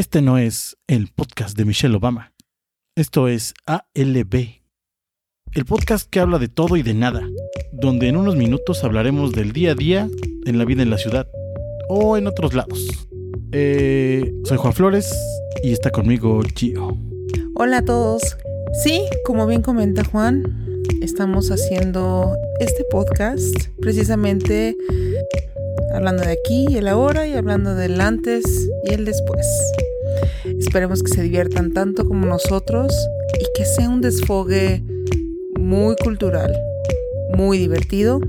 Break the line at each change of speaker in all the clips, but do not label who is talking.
Este no es el podcast de Michelle Obama. Esto es ALB. El podcast que habla de todo y de nada, donde en unos minutos hablaremos del día a día en la vida en la ciudad o en otros lados. Eh, soy Juan Flores y está conmigo Gio.
Hola a todos. Sí, como bien comenta Juan, estamos haciendo este podcast precisamente hablando de aquí y el ahora y hablando del antes y el después. Esperemos que se diviertan tanto como nosotros y que sea un desfogue muy cultural, muy divertido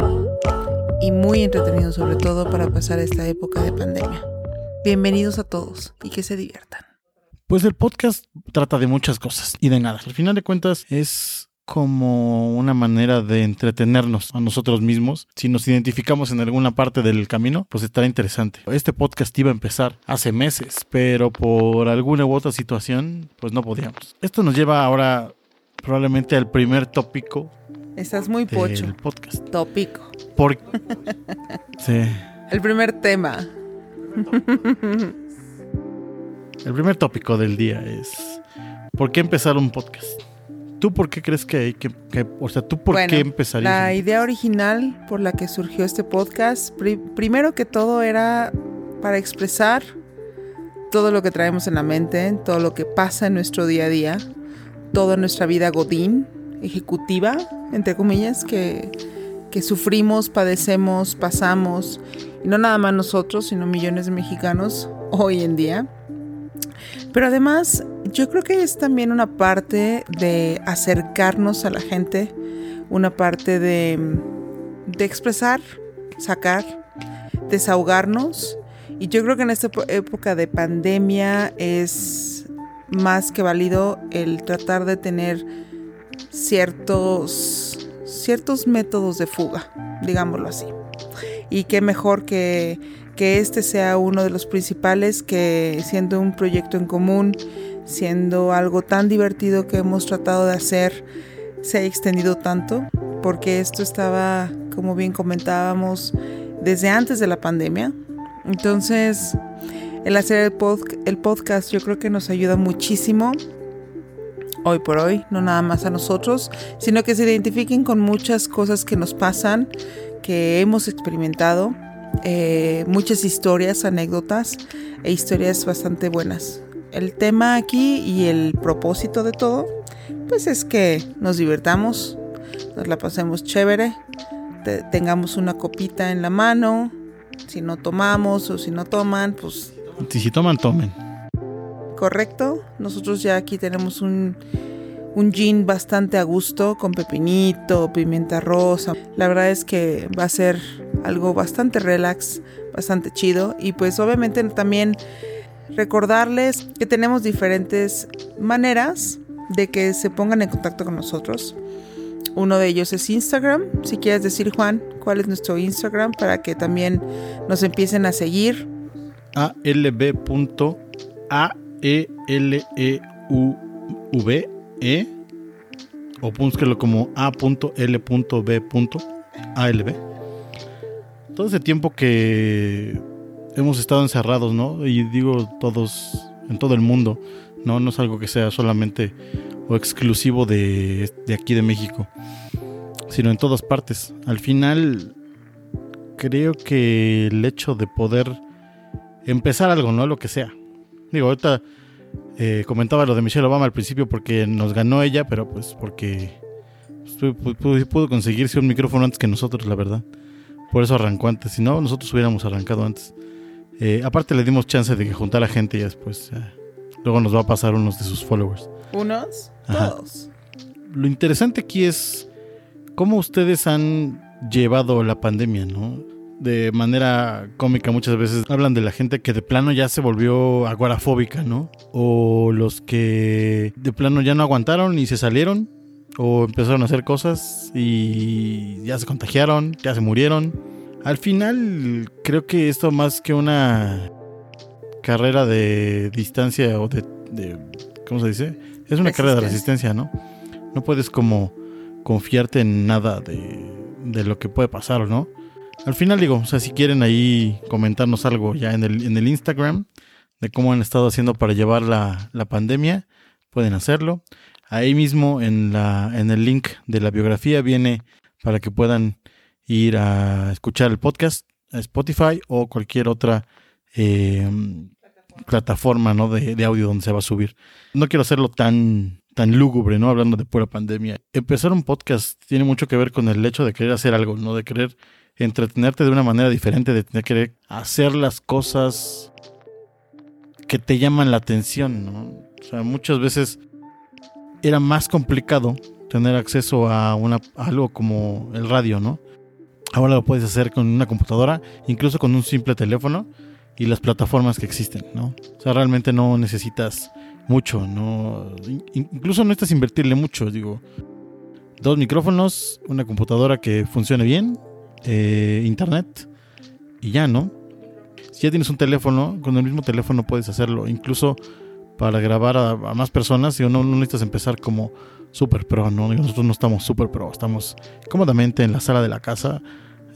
y muy entretenido sobre todo para pasar esta época de pandemia. Bienvenidos a todos y que se diviertan.
Pues el podcast trata de muchas cosas y de nada. Al final de cuentas es como una manera de entretenernos a nosotros mismos. Si nos identificamos en alguna parte del camino, pues estará interesante. Este podcast iba a empezar hace meses, pero por alguna u otra situación, pues no podíamos. Esto nos lleva ahora probablemente al primer tópico.
Estás muy pocho.
Del podcast.
Tópico.
Por... sí.
El primer tema.
El primer tópico del día es ¿por qué empezar un podcast? ¿Tú por qué crees que hay que, o sea, tú por qué empezarías?
La idea original por la que surgió este podcast, primero que todo era para expresar todo lo que traemos en la mente, todo lo que pasa en nuestro día a día, toda nuestra vida godín, ejecutiva, entre comillas, que, que sufrimos, padecemos, pasamos, y no nada más nosotros, sino millones de mexicanos hoy en día. Pero además, yo creo que es también una parte de acercarnos a la gente, una parte de, de expresar, sacar, desahogarnos. Y yo creo que en esta época de pandemia es más que válido el tratar de tener ciertos, ciertos métodos de fuga, digámoslo así. Y qué mejor que que este sea uno de los principales, que siendo un proyecto en común, siendo algo tan divertido que hemos tratado de hacer, se ha extendido tanto, porque esto estaba, como bien comentábamos, desde antes de la pandemia. Entonces, el hacer el, podcast yo creo que nos ayuda muchísimo hoy por hoy, no nada más a nosotros, sino que se identifiquen con muchas cosas que nos pasan, que hemos experimentado eh, muchas historias, anécdotas e historias bastante buenas. El tema aquí y el propósito de todo, pues es que nos divertamos, nos la pasemos chévere, tengamos una copita en la mano, si no tomamos o si no toman, pues...
Si, si toman, tomen.
Correcto, nosotros ya aquí tenemos un, un gin bastante a gusto con pepinito, pimienta rosa. La verdad es que va a ser algo bastante relax, bastante chido. Y pues obviamente también recordarles que tenemos diferentes maneras de que se pongan en contacto con nosotros. Uno de ellos es Instagram. Si quieres decir, Juan, cuál es nuestro Instagram para que también nos empiecen a seguir.
alb.aeleuv e o búsquelo como a.l.b.alb. Todo ese tiempo que hemos estado encerrados, ¿no? Y digo todos, en todo el mundo, ¿no? No es algo que sea solamente o exclusivo de, de aquí de México, sino en todas partes. Al final, creo que el hecho de poder empezar algo, ¿no? Lo que sea. Digo, ahorita eh, comentaba lo de Michelle Obama al principio porque nos ganó ella, pero pues porque pudo, conseguirse un micrófono antes que nosotros, la verdad. Por eso arrancó antes. Si no, nosotros hubiéramos arrancado antes. Eh, aparte le dimos chance de que juntara gente y después luego nos va a pasar unos de sus followers.
¿Unos? Todos.
Lo interesante aquí es cómo ustedes han llevado la pandemia, ¿no? de manera cómica muchas veces hablan de la gente que de plano ya se volvió agorafóbica, ¿no? O los que de plano ya no aguantaron y se salieron o empezaron a hacer cosas y ya se contagiaron, ya se murieron. Al final creo que esto más que una carrera de distancia o de, ¿cómo se dice? Es una carrera de resistencia, ¿no? No puedes como confiarte en nada de, de lo que puede pasar, ¿no? Al final digo, o sea, si quieren ahí comentarnos algo ya en el, en el Instagram de cómo han estado haciendo para llevar la, la pandemia, pueden hacerlo. Ahí mismo en, la, en el link de la biografía viene para que puedan ir a escuchar el podcast a Spotify o cualquier otra eh, plataforma ¿no? de, audio donde se va a subir. No quiero hacerlo tan, tan lúgubre, ¿no? Hablando de pura pandemia. Empezar un podcast tiene mucho que ver con el hecho de querer hacer algo, ¿no? De querer entretenerte de una manera diferente, de querer hacer las cosas que te llaman la atención, ¿no? O sea, muchas veces era más complicado tener acceso a, una, algo como el radio, ¿no? Ahora lo puedes hacer con una computadora, incluso con un simple teléfono y las plataformas que existen, ¿no? O sea, realmente no necesitas mucho, no incluso no necesitas invertirle mucho, digo. Dos micrófonos, una computadora que funcione bien, eh, internet y ya, ¿no? Si ya tienes un teléfono, con el mismo teléfono puedes hacerlo, incluso para grabar a, a más personas, y no, no necesitas empezar como super pro, ¿no? Nosotros no estamos super pro, estamos cómodamente en la sala de la casa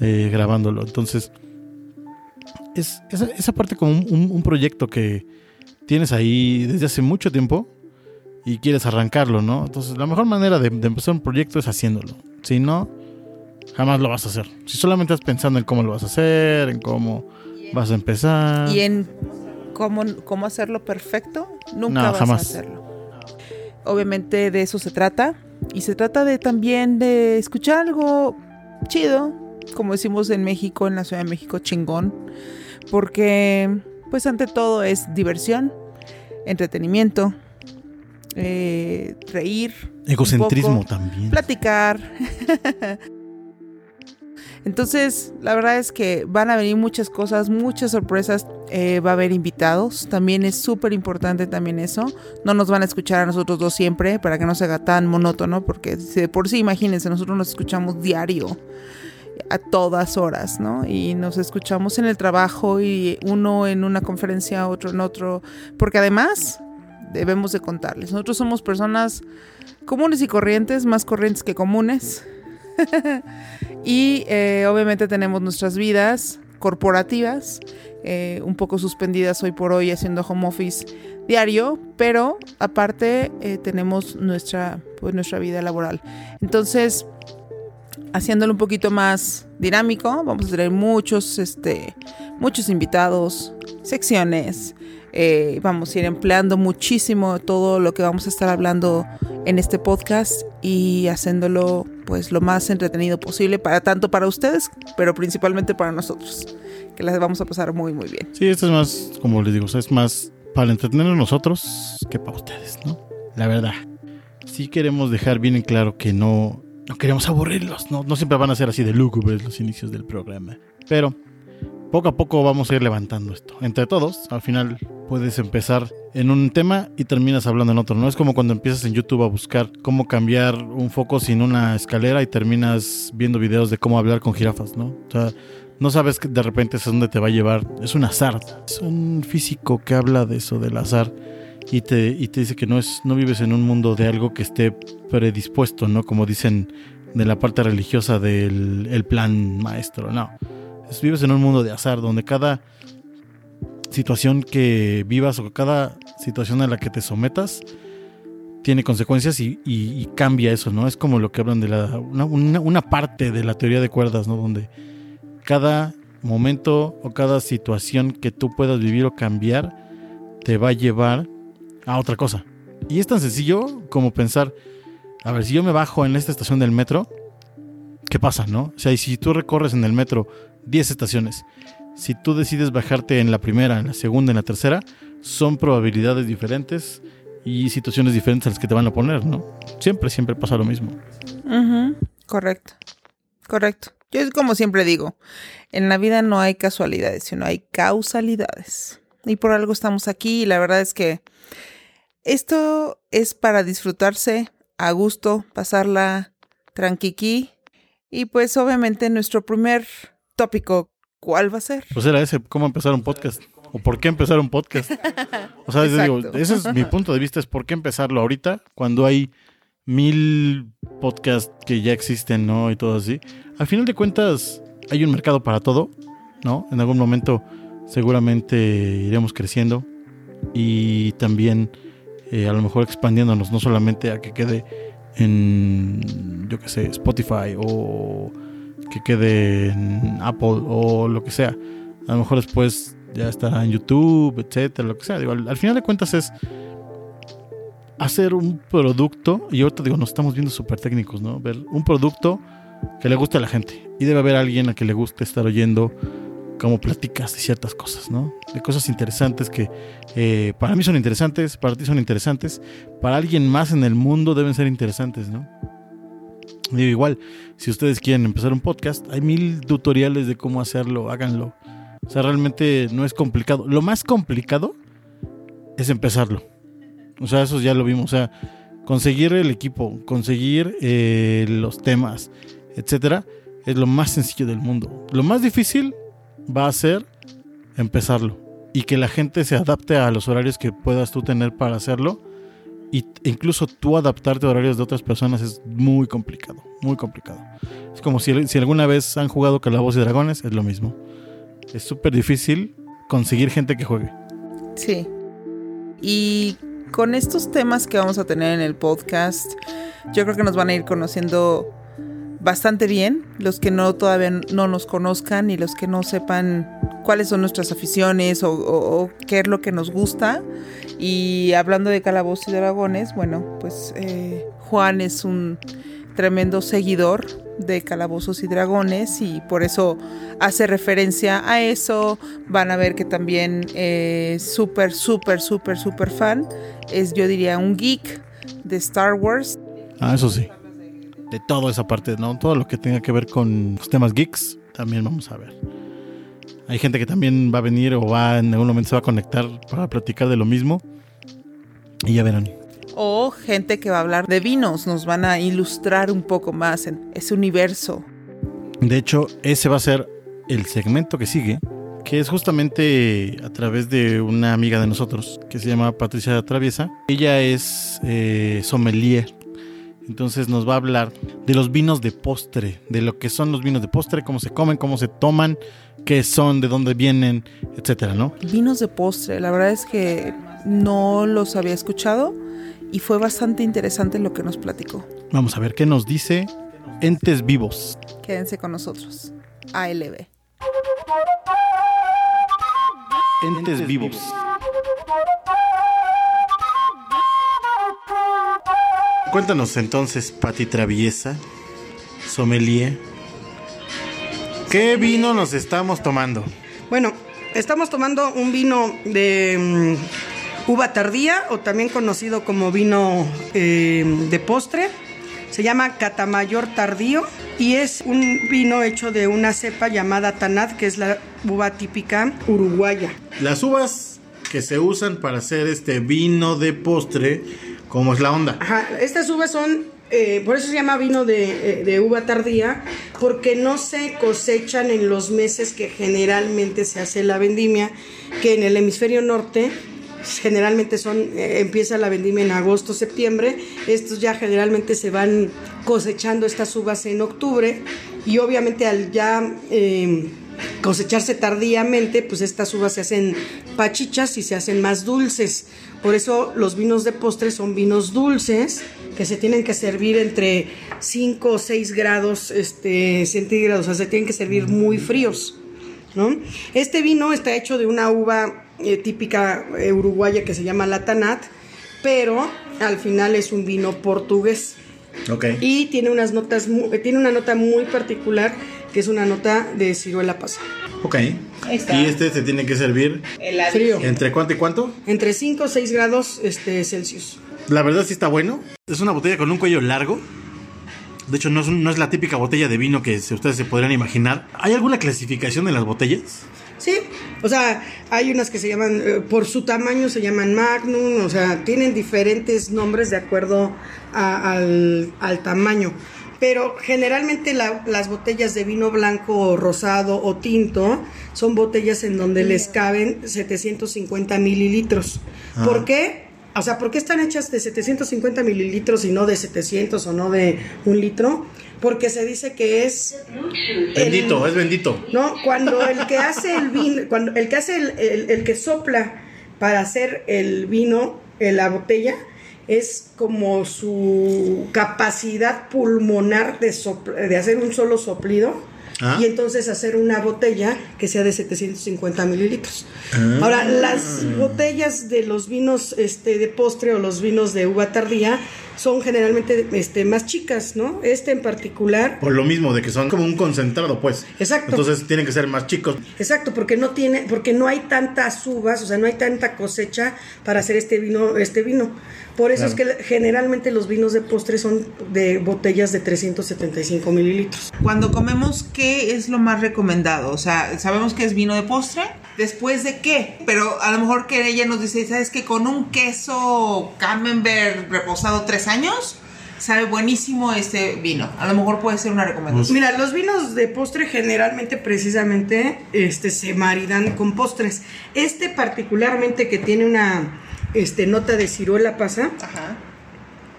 eh, grabándolo. Entonces, es esa, esa parte como un, un, proyecto que tienes ahí desde hace mucho tiempo y quieres arrancarlo, ¿no? Entonces, la mejor manera de, de empezar un proyecto es haciéndolo. Si no, jamás lo vas a hacer. Si solamente estás pensando en cómo lo vas a hacer, en cómo vas a empezar.
Y en cómo, cómo hacerlo perfecto, nunca no, vas jamás. a hacerlo. Obviamente de eso se trata. Y se trata de también de escuchar algo chido, como decimos en México, en la Ciudad de México, chingón. Porque, pues ante todo es diversión, entretenimiento, eh, reír.
Egocentrismo poco, también.
Platicar. Entonces, la verdad es que van a venir muchas cosas, muchas sorpresas. Eh, va a haber invitados. También es súper importante también eso. No nos van a escuchar a nosotros dos siempre para que no se haga tan monótono, porque de por sí, imagínense, nosotros nos escuchamos diario a todas horas, ¿no? Y nos escuchamos en el trabajo y uno en una conferencia, otro en otro, porque además debemos de contarles, nosotros somos personas comunes y corrientes, más corrientes que comunes. y eh, obviamente tenemos nuestras vidas corporativas, eh, un poco suspendidas hoy por hoy haciendo home office diario, pero aparte eh, tenemos nuestra, pues, nuestra vida laboral. Entonces, haciéndolo un poquito más dinámico, vamos a tener muchos, este, muchos invitados, secciones, vamos a ir empleando muchísimo todo lo que vamos a estar hablando en este podcast y haciéndolo pues lo más entretenido posible para tanto para ustedes, pero principalmente para nosotros, que las vamos a pasar muy muy bien.
Sí, esto es más, como les digo, es más para entretenernos nosotros que para ustedes, ¿no? La verdad. Sí queremos dejar bien en claro que no, no queremos aburrirlos, no, no siempre van a ser así de lúgubres los inicios del programa, pero poco a poco vamos a ir levantando esto. Entre todos, al final puedes empezar en un tema y terminas hablando en otro. No es como cuando empiezas en YouTube a buscar cómo cambiar un foco sin una escalera y terminas viendo videos de cómo hablar con jirafas, ¿no? O sea, no sabes que de repente es dónde te va a llevar. Es un azar. Es un físico que habla de eso, del azar. Y te, y te dice que no, es, no vives en un mundo de algo que esté predispuesto, ¿no? Como dicen de la parte religiosa del el plan maestro, no vives en un mundo de azar donde cada situación que vivas o cada situación a la que te sometas tiene consecuencias y, cambia eso, ¿no? Es como lo que hablan de la, una, una, parte de la teoría de cuerdas, ¿no? Donde cada momento o cada situación que tú puedas vivir o cambiar te va a llevar a otra cosa. Y es tan sencillo como pensar, a ver, si yo me bajo en esta estación del metro, ¿qué pasa, no? O sea, y si tú recorres en el metro 10 estaciones. Si tú decides bajarte en la primera, en la segunda, en la tercera, son probabilidades diferentes y situaciones diferentes a las que te van a poner, ¿no? Siempre, siempre pasa lo mismo.
Correcto, correcto. Yo es como siempre digo, en la vida no hay casualidades, sino hay causalidades. Y por algo estamos aquí y la verdad es que esto es para disfrutarse a gusto, pasarla tranquiqui. Y pues obviamente nuestro primer tópico, ¿cuál va a ser?
Pues era ese, cómo empezar un podcast. ¿O por qué empezar un podcast? O sea, digo, ese es mi punto de vista, es por qué empezarlo ahorita, cuando hay mil podcasts que ya existen, ¿no? Y todo así. Al final de cuentas, hay un mercado para todo, ¿no? En algún momento seguramente iremos creciendo y también eh, a lo mejor expandiéndonos, no solamente a que quede en, yo que sé, Spotify o que quede en Apple o lo que sea. A lo mejor después ya estará en YouTube, etcétera, lo que sea. Al, final de cuentas es hacer un producto, y ahorita digo, nos estamos viendo súper técnicos, ¿no? Ver un producto que le guste a la gente. Y debe haber alguien a que le guste estar oyendo cómo platicas de ciertas cosas, ¿no? De cosas interesantes que eh, para mí son interesantes, para ti son interesantes, para alguien más en el mundo deben ser interesantes, ¿no? Digo, igual, si ustedes quieren empezar un podcast, hay mil tutoriales de cómo hacerlo, háganlo. O sea, realmente no es complicado. Lo más complicado es empezarlo. O sea, eso ya lo vimos. O sea, conseguir el equipo, conseguir eh, los temas, etcétera, es lo más sencillo del mundo. Lo más difícil va a ser empezarlo y que la gente se adapte a los horarios que puedas tú tener para hacerlo y incluso tú adaptarte a horarios de otras personas es muy complicado, muy complicado. Es como si, si alguna vez han jugado Calabozos y Dragones, es lo mismo. Es súper difícil conseguir gente que juegue.
Sí. Y con estos temas que vamos a tener en el podcast, yo creo que nos van a ir conociendo bastante bien, los que no todavía no nos conozcan y los que no sepan cuáles son nuestras aficiones o, qué es lo que nos gusta. Y hablando de Calabozos y Dragones, bueno, pues eh, Juan es un tremendo seguidor de Calabozos y Dragones y por eso hace referencia a eso. Van a ver que también eh, súper, súper, súper, súper fan. Es yo diría un geek de Star Wars.
Ah, eso sí de toda esa parte, ¿no? Todo lo que tenga que ver con los temas geeks, también vamos a ver. Hay gente que también va a venir o va en algún momento se va a conectar para platicar de lo mismo. Y ya verán.
O gente que va a hablar de vinos, nos van a ilustrar un poco más en ese universo.
De hecho, ese va a ser el segmento que sigue, que es justamente a través de una amiga de nosotros que se llama Patricia Traviesa. Ella es eh, sommelier entonces nos va a hablar de los vinos de postre, de lo que son los vinos de postre, cómo se comen, cómo se toman, qué son, de dónde vienen, etcétera, ¿no?
Vinos de postre, la verdad es que no los había escuchado y fue bastante interesante lo que nos platicó.
Vamos a ver qué nos dice Entes Vivos.
Quédense con nosotros. ALB.
Entes Vivos. Cuéntanos entonces, Pati Traviesa, sommelier, ¿qué vino nos estamos tomando?
Bueno, estamos tomando un vino de mm, uva tardía o también conocido como vino eh, de postre. Se llama Catamayor Tardío y es un vino hecho de una cepa llamada Tanat, que es la uva típica uruguaya.
Las uvas que se usan para hacer este vino de postre ¿Cómo es la onda?
Ajá, estas uvas son, eh, por eso se llama vino de, eh, de, uva tardía, porque no se cosechan en los meses que generalmente se hace la vendimia, que en el hemisferio norte generalmente son, eh, empieza la vendimia en agosto, septiembre, estos ya generalmente se van cosechando estas uvas en octubre y obviamente al ya cosecharse tardíamente, pues estas uvas se hacen pachichas y se hacen más dulces. Por eso los vinos de postre son vinos dulces que se tienen que servir entre 5 o 6 grados este, centígrados, o sea, se tienen que servir muy fríos. ¿no? Este vino está hecho de una uva eh, típica eh, uruguaya que se llama Latanat, pero al final es un vino portugués.
Okay.
Y tiene unas notas, tiene una nota muy particular que es una nota de ciruela pasa.
Ok. Y este se tiene que servir
frío.
¿Entre cuánto y cuánto?
Entre 5 o 6 grados este, Celsius.
La verdad sí está bueno. Es una botella con un cuello largo. De hecho, no es, no es la típica botella de vino que ustedes se podrían imaginar. ¿Hay alguna clasificación en las botellas?
Sí, o sea, hay unas que se llaman, eh, por su tamaño se llaman Magnum, o sea, tienen diferentes nombres de acuerdo al, al tamaño pero generalmente las botellas de vino blanco, rosado o tinto son botellas en donde les caben 750 mililitros. Ah. ¿Por qué? O sea, ¿por qué están hechas de 750 mililitros y no de 700 o no de un litro? Porque se dice que es...
Bendito, es bendito.
No, cuando el que hace el vino, cuando el que hace el, el que sopla para hacer el vino en la botella es como su capacidad pulmonar de, de hacer un solo soplido
Ah.
y entonces hacer una botella que sea de 750 mililitros.
Ah.
Ahora, las botellas de los vinos este, de postre o los vinos de uva tardía son generalmente este, más chicas, ¿no? Este en particular
Por lo mismo, de que son como un concentrado, pues.
Exacto.
Entonces tienen que ser más chicos.
Exacto, porque no tiene, porque no hay tantas uvas, o sea, no hay tanta cosecha para hacer este vino, este vino. Por eso es que generalmente los vinos de postre son de botellas de 375 mililitros.
Cuando comemos, ¿qué es lo más recomendado? O sea, sabemos que es vino de postre. ¿Después de qué? Pero a lo mejor que ella nos dice, ¿sabes qué? Con un queso camembert reposado tres años, sabe buenísimo este vino. A lo mejor puede ser una recomendación.
Mira, los vinos de postre generalmente precisamente este, se maridan con postres. Este particularmente que tiene una este, nota de ciruela pasa,
Ajá.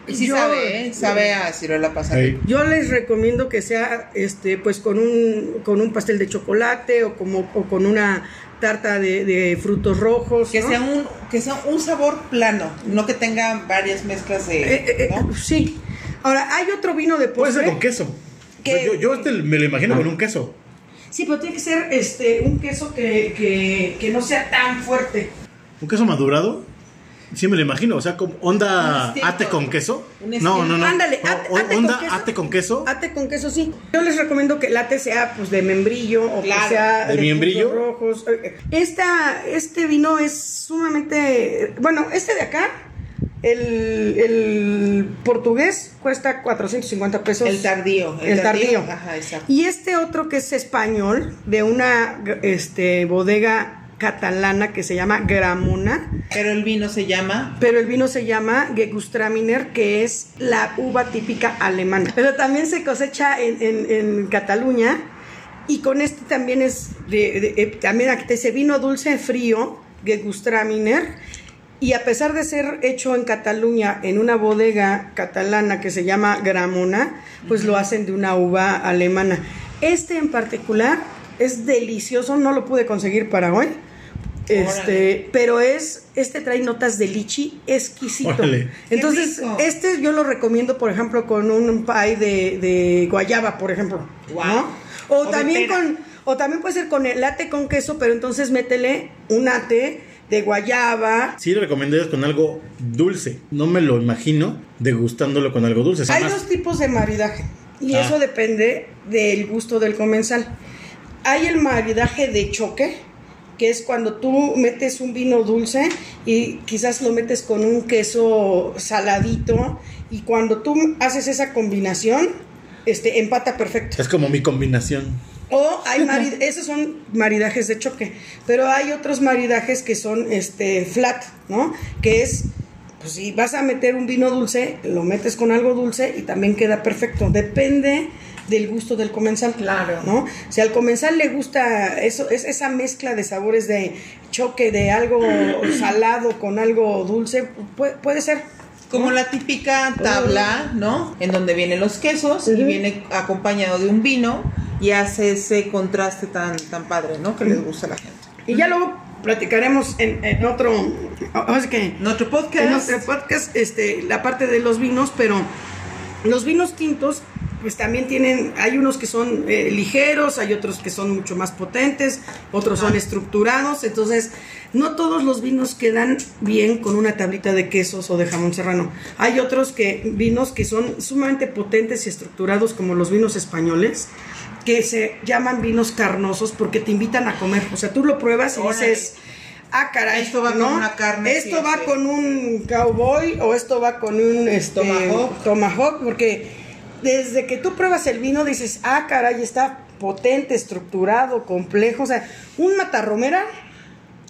Y sí
Yo-
sabe, ¿eh? Sabe a ciruela pasada.
Ahí.
Yo les recomiendo que sea este pues con un con un pastel de chocolate o como o con una tarta de, de frutos rojos.
Que
¿no?
sea un que sea un sabor plano, no que tenga varias mezclas de,
Eh, eh, eh,
¿no?
sí. Ahora, hay otro vino de
Puede
postre.
ser con queso.
Que-
O sea, yo, yo este me lo imagino con un queso.
Sí, pero tiene que ser este un queso que, que, que no sea tan fuerte.
¿Un queso madurado? Sí, me lo imagino. O sea, como onda ate con queso. No, no, no.
Ándale, ate-
o-
ate con
onda
queso.
ate con queso.
Ate con queso, sí. Yo les recomiendo que el ate sea pues de membrillo o
Claro.
que sea
¿De miembrillo?
frutos rojos. Esta, este vino es sumamente, bueno, este de acá, el, el portugués cuesta 450 pesos.
El tardío.
El tardío.
Ajá, exacto.
Y este otro que es español, de una este, bodega catalana que se llama Gramona,
Pero el vino se llama.
pero el vino se llama Gewürztraminer, que es la uva típica alemana. Pero también se cosecha en, en- en Cataluña y con este también es, de, de- eh, también aquí vino dulce frío, Gewürztraminer, y a pesar de ser hecho en Cataluña, en una bodega catalana que se llama Gramona, pues lo hacen de una uva alemana. Este en particular es delicioso, no lo pude conseguir para hoy. Este, pero es, este trae notas de lichi exquisito.
Órale.
Entonces, este yo lo recomiendo, por ejemplo, con un pie de, de guayaba, por ejemplo. ¿no? O, también con, o también puede ser con el latte con queso, pero entonces métele un ate de guayaba.
Sí, lo recomendarías con algo dulce. No me lo imagino degustándolo con algo dulce.
Hay
Además,
dos tipos de maridaje y
Ah.
eso depende del gusto del comensal. Hay el maridaje de choque, que es cuando tú metes un vino dulce y quizás lo metes con un queso saladito y cuando tú haces esa combinación, este empata perfecto.
Es como mi combinación.
O hay mari- esos son maridajes de choque, pero hay otros maridajes que son este flat, ¿no? Que es pues si vas a meter un vino dulce, lo metes con algo dulce y también queda perfecto. Depende del gusto del comensal.
Claro.
¿no? Si al comensal le gusta eso, es esa mezcla de sabores de choque de algo salado con algo dulce, puede, puede ser.
Como
¿no?
la típica tabla, ¿no? En donde vienen los quesos y viene acompañado de un vino y hace ese contraste tan, tan padre, ¿no? Que les gusta a la gente.
Y ya luego platicaremos en, en otro, así que
En otro podcast.
en nuestro podcast este, la parte de los vinos, pero los vinos tintos pues también tienen, hay unos que son eh, ligeros, hay otros que son mucho más potentes, otros son estructurados, entonces no todos los vinos quedan bien con una tablita de quesos o de jamón serrano. Hay otros que vinos que son sumamente potentes y estructurados como los vinos españoles que se llaman vinos carnosos porque te invitan a comer, o sea, tú lo pruebas y dices Ah, caray.
Esto va con una carne,
Esto
sí,
va
sí.
con un cowboy o esto va con un este,
Tomahawk.
tomahawk, porque desde que tú pruebas el vino dices, ah, caray, está potente, estructurado, complejo, o sea, un matarromera,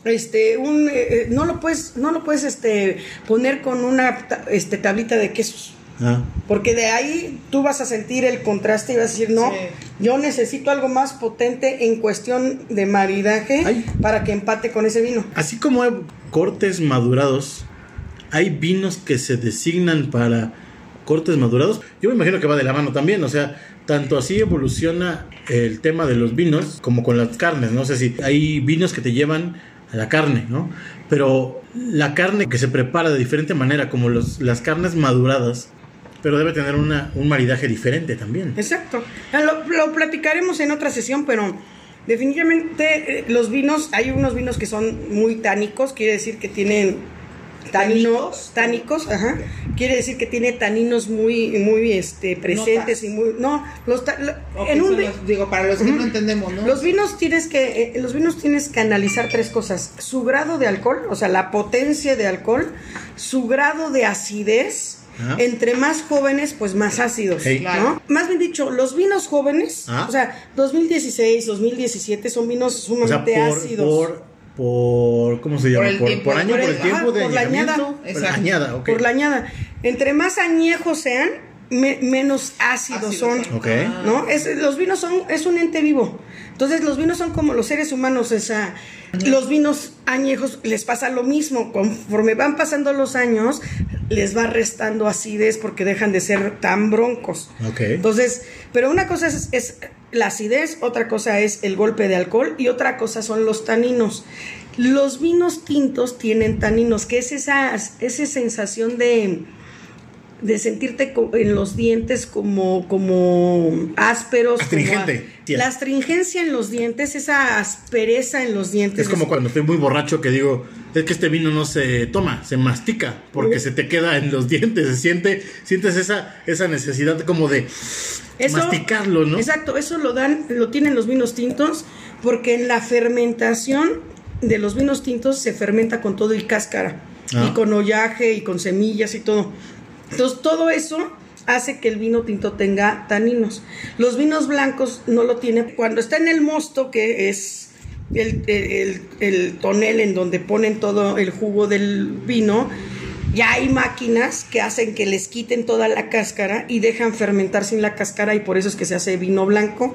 este, un, eh, eh, no lo puedes, no lo puedes, este, poner con una, este, tablita de quesos.
Ah.
Porque de ahí tú vas a sentir el contraste y vas a decir, no,
Sí.
yo necesito algo más potente en cuestión de maridaje
Ay.
para que empate con ese vino.
Así como hay cortes madurados, hay vinos que se designan para cortes madurados. Yo me imagino que va de la mano también, o sea, tanto así evoluciona el tema de los vinos como con las carnes. No sé si hay vinos que te llevan a la carne, ¿no? Pero la carne que se prepara de diferente manera, como las carnes maduradas, pero debe tener una, un maridaje diferente también.
Exacto. Ah, Lo, lo platicaremos en otra sesión, pero definitivamente eh, los vinos, hay unos vinos que son muy tánicos, quiere decir que tienen taninos, tánicos, ajá. Quiere decir que tiene taninos muy, muy este, presentes
Notas.
y muy, no, los, en un
los- digo, para los que no entendemos, ¿no?
Los vinos tienes que eh, los vinos tienes que analizar tres cosas: su grado de alcohol, o sea, la potencia de alcohol, su grado de acidez.
Ajá.
Entre más jóvenes, pues más ácidos. ¿no?
Claro.
Más bien dicho, los vinos jóvenes,
Ah.
o sea, 2016, 2017 son vinos
O sea,
sumamente
por,
ácidos.
por, por, ¿cómo se llama?
Por el
Por,
tiempo,
por año,
por
por
el-
el tiempo de
por la añada.
Por la añada.
Por la añada. Entre más añejos sean, me- menos ácidos, son. ¿No? Es, los vinos son, es un ente vivo. Entonces los vinos son como los seres humanos, o sea, los vinos añejos les pasa lo mismo, conforme van pasando los años, les va restando acidez porque dejan de ser tan broncos.
Ok.
Entonces, pero una cosa es, es la acidez, otra cosa es el golpe de alcohol y otra cosa son los taninos. Los vinos tintos tienen taninos, que es esa, esa sensación de, de sentirte en los dientes como, como ásperos. como a- la astringencia en los dientes, esa aspereza en los dientes.
Es como cuando estoy muy borracho que digo, es que este vino no se toma, se mastica, porque se te queda en los dientes, se siente, sientes esa, esa necesidad como de masticarlo, ¿no?
Exacto, eso lo dan, lo tienen los vinos tintos, porque en la fermentación de los vinos tintos se fermenta con todo y cáscara,
Ah.
y con hollaje y con semillas y todo. Entonces todo eso hace que el vino tinto tenga taninos. Los vinos blancos no lo tienen. Cuando está en el mosto, que es el, el- el tonel en donde ponen todo el jugo del vino, ya hay máquinas que hacen que les quiten toda la cáscara y dejan fermentar sin la cáscara y por eso es que se hace vino blanco.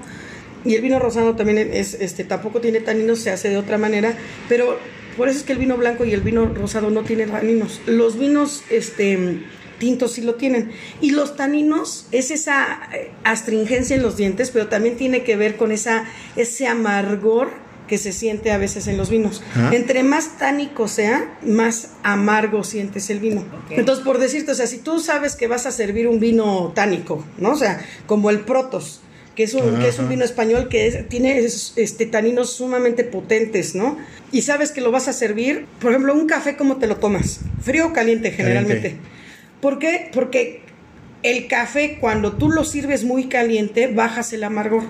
Y el vino rosado también es, este, tampoco tiene taninos, se hace de otra manera, pero por eso es que el vino blanco y el vino rosado no tienen taninos. Los vinos, este, tintos sí lo tienen. Y los taninos es esa eh, astringencia en los dientes, pero también tiene que ver con esa, ese amargor que se siente a veces en los vinos. Entre más tánico sea, más amargo sientes el vino. Entonces, por decirte, o sea, si tú sabes que vas a servir un vino tánico, ¿no? O sea, como el Protos, que es un, que es un vino español que es- tiene es- este, taninos sumamente potentes, ¿no? Y sabes que lo vas a servir, por ejemplo, un café, ¿cómo te lo tomas? Frío o caliente, generalmente. ¿Por qué? Porque el café, cuando tú lo sirves muy caliente, bajas el amargor.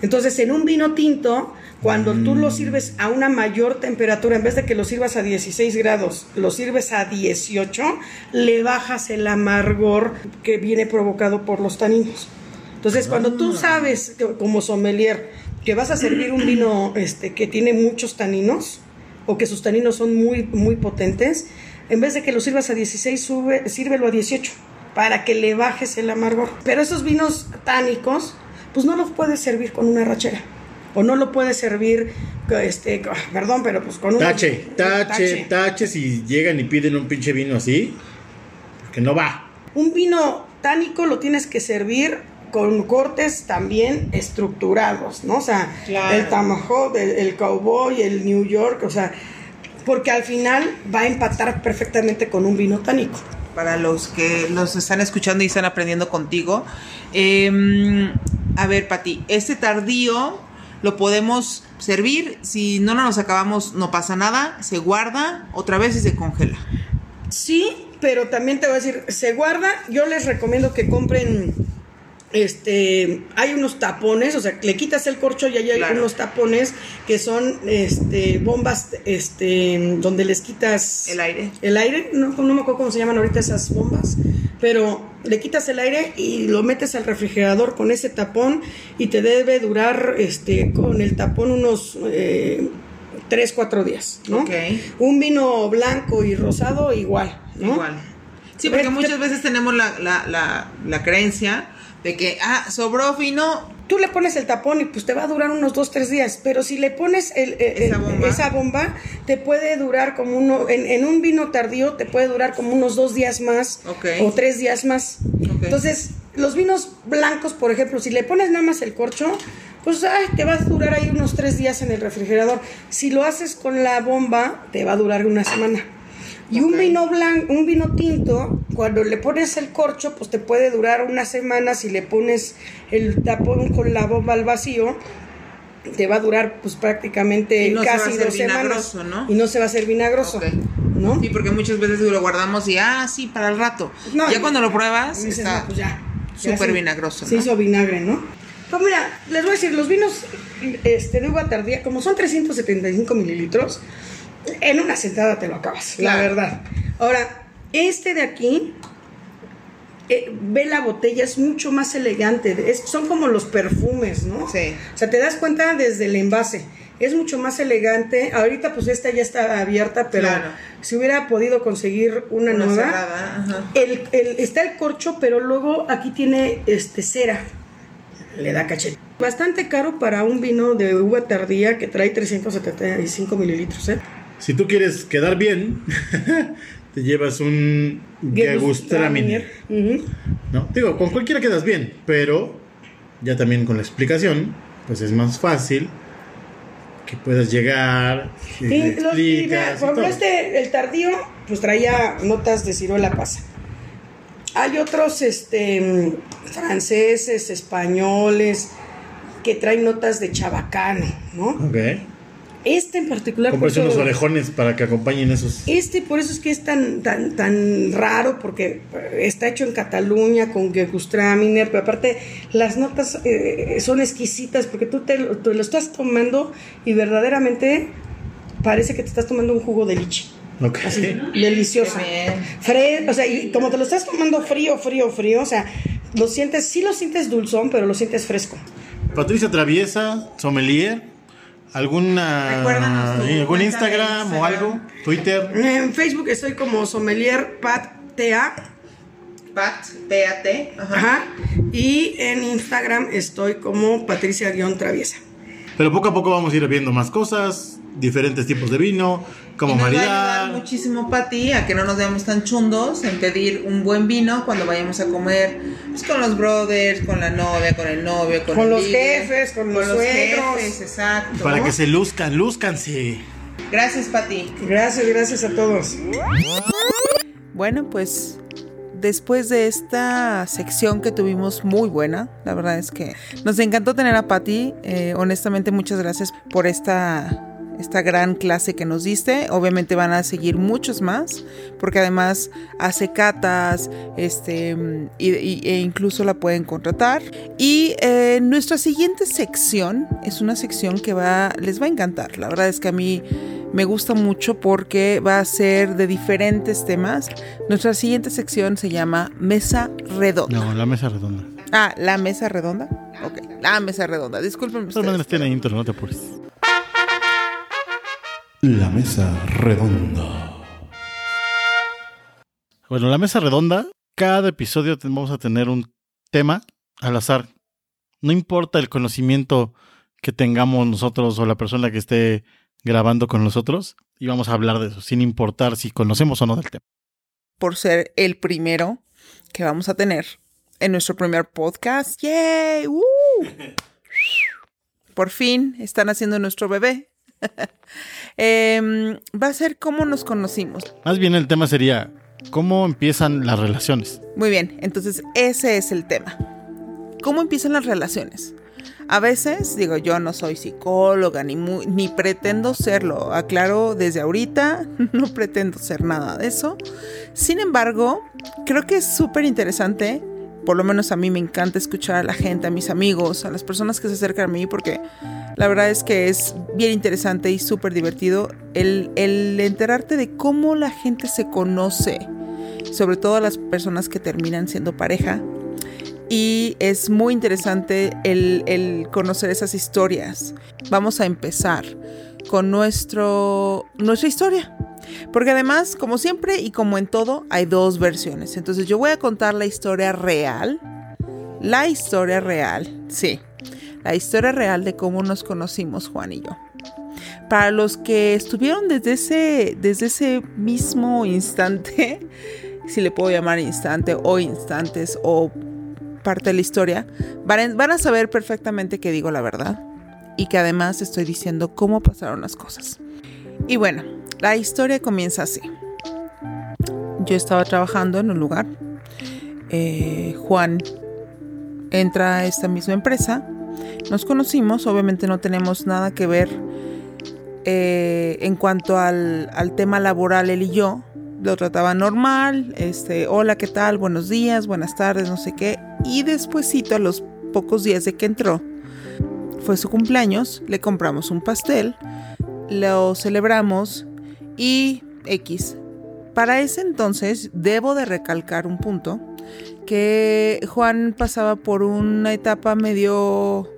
Entonces, en un vino tinto, cuando tú lo sirves a una mayor temperatura, en vez de que lo sirvas a 16 grados, lo sirves a 18, le bajas el amargor que viene provocado por los taninos. Entonces, cuando tú sabes, que- como sommelier, que vas a servir un vino este, que tiene muchos taninos, o que sus taninos son muy, muy potentes, en vez de que lo sirvas a 16, sube, sírvelo a 18, para que le bajes el amargor. Pero esos vinos tánicos, pues no los puedes servir con una rachera. O no lo puedes servir, este, perdón, pero pues con un
Tache, tache, tache, si llegan y piden un pinche vino así, que no va.
Un vino tánico lo tienes que servir con cortes también estructurados, ¿no? O sea,
Claro.
el Tomahawk, el, el Cowboy, el New York, o sea, porque al final va a empatar perfectamente con un vino tánico.
para los que los están escuchando y están aprendiendo contigo. Eh, a ver, Pati, este tardío lo podemos servir. Si no nos acabamos, no pasa nada. Se guarda otra vez y se congela.
Sí, pero también te voy a decir, se guarda, yo les recomiendo que compren este hay unos tapones, o sea, le quitas el corcho y ahí hay
Claro.
unos tapones que son este bombas este donde les quitas
El aire.
El aire, no, no me acuerdo cómo se llaman ahorita esas bombas, pero le quitas el aire y lo metes al refrigerador con ese tapón y te debe durar este con el tapón unos eh, 3, 4 días, ¿no? Un vino blanco y rosado igual, ¿no?
Igual. Sí, porque muchas veces tenemos la, la, la, la creencia de que, ah, sobró fino.
Tú le pones el tapón y pues te va a durar unos 2, 3 días, pero si le pones el- el-
Esa
el-
bomba.
esa bomba, te puede durar como uno, en, en un vino tardío te puede durar como unos dos días más o tres días más. Entonces, los vinos blancos, por ejemplo, si le pones nada más el corcho, pues ay, te va a durar ahí unos tres días en el refrigerador. Si lo haces con la bomba, te va a durar una semana. Y un vino blanco, un vino tinto, cuando le pones el corcho, pues te puede durar una semana. Si le pones el tapón con la bomba al vacío, te va a durar pues prácticamente
no se
casi
hacer
dos semanas.
¿no?
Y no se va a hacer vinagroso,
Ok.
¿no?
Sí, porque muchas veces lo guardamos y, ah, sí, para el rato.
No,
ya cuando lo pruebas, está
pues ya.
súper
se-
vinagroso,
Se hizo vinagre, ¿no? Pues mira, les voy a decir, los vinos este, de uva tardía, como son 375 mililitros, en una sentada te lo acabas, la verdad. Ahora, este de aquí, eh, ve la botella, es mucho más elegante, es- son como los perfumes, ¿no?
Sí.
O sea, te das cuenta desde el envase. Es mucho más elegante. Ahorita, pues esta ya está abierta, pero
Claro.
si hubiera podido conseguir una,
Una
nueva,
ajá.
el, el- está el corcho, pero luego aquí tiene este cera. Le da cachete. Bastante caro para un vino de uva tardía que trae 375 mililitros. ¿eh?
Si tú quieres quedar bien, te llevas un Gewürztraminer.
Ujú.
¿no? Digo, con cualquiera quedas bien, pero ya también con la explicación, pues es más fácil que puedas llegar y
y por ejemplo, este, el tardío, pues traía notas de ciruela pasa. Hay otros este, franceses, españoles, que traen notas de chabacano, ¿no? Este en particular... eso-
unos orejones para que acompañen esos.
Este por eso es que es tan tan tan raro porque está hecho en Cataluña con Gewürztraminer, pero aparte las notas eh, son exquisitas porque tú te, lo- te lo estás tomando y verdaderamente parece que te estás tomando un jugo de liche.
Ok.
Así, delicioso.
Qué bien.
Fre- o sea, y como te lo estás tomando frío, frío, frío, o sea, lo sientes, sí lo sientes dulzón, pero lo sientes fresco.
Patricia Traviesa, sommelier. ¿Alguna, algún Instagram, o algo? Twitter.
En Facebook estoy como sommelier Pat TA.
Pat. Ajá.
Y en Instagram estoy como Patricia-Traviesa.
Pero poco a poco vamos a ir viendo más cosas, diferentes tipos de vino, cómo
y nos va a
maridar.
ayudar muchísimo, Pati, a que no nos veamos tan chundos en pedir un buen vino cuando vayamos a comer pues, con los brothers, con la novia, con el novio, con,
Con
el
los jefes, con los suegros.
jefes, exacto.
Para que se luzcan, lúzcanse.
Gracias, Pati.
Gracias, gracias a todos.
Bueno, pues después de esta sección que tuvimos muy buena, la verdad es que nos encantó tener a Patti. Eh, honestamente, muchas gracias por esta, esta gran clase que nos diste. Obviamente van a seguir muchos más, porque además hace catas, este, y- y- e incluso la pueden contratar. Y eh, nuestra siguiente sección es una sección que va, les va a encantar. La verdad es que a mí me gusta mucho porque va a ser de diferentes temas. Nuestra siguiente sección se llama Mesa Redonda.
No, la mesa redonda.
Ah, la mesa redonda. Ok, la mesa redonda. Disculpen
De todas maneras
ustedes.
tiene intro, no te apures. La mesa redonda. Bueno, la mesa redonda, cada episodio vamos a tener un tema al azar. No importa el conocimiento que tengamos nosotros o la persona que esté grabando con nosotros, y vamos a hablar de eso, sin importar si conocemos o no del tema.
Por ser el primero que vamos a tener en nuestro primer podcast. ¡Yay! ¡Woo! Por fin están haciendo nuestro bebé. Em, va a ser cómo nos conocimos.
Más bien el tema sería, ¿cómo empiezan las relaciones?
Muy bien, entonces ese es el tema. ¿Cómo empiezan las relaciones? A veces, digo, yo no soy psicóloga ni, ni pretendo serlo. Aclaro desde ahorita, no pretendo ser nada de eso. Sin embargo, creo que es súper interesante, por lo menos a mí me encanta escuchar a la gente, a mis amigos, a las personas que se acercan a mí, porque la verdad es que es bien interesante y súper divertido el, el enterarte de cómo la gente se conoce, sobre todo las personas que terminan siendo pareja. Y es muy interesante el, el conocer esas historias. Vamos a empezar con nuestro, nuestra historia. Porque además, como siempre y como en todo, hay dos versiones. Entonces yo voy a contar la historia real. La historia real, sí. La historia real de cómo nos conocimos Juan y yo. Para los que estuvieron desde ese, desde ese mismo instante, si le puedo llamar instante o instantes o parte de la historia, van, van a saber perfectamente que digo la verdad y que además estoy diciendo cómo pasaron las cosas. Y bueno, la historia comienza así. Yo estaba trabajando en un lugar. eh, Juan entra a esta misma empresa. Nos conocimos, obviamente no tenemos nada que ver eh, en cuanto al, tema laboral, él y yo. Lo trataba normal, este, hola, ¿qué tal? Buenos días, buenas tardes, no sé qué. Y despuesito, a los pocos días de que entró, fue su cumpleaños, le compramos un pastel, lo celebramos y X. Para ese entonces, debo de recalcar un punto, que Juan pasaba por una etapa medio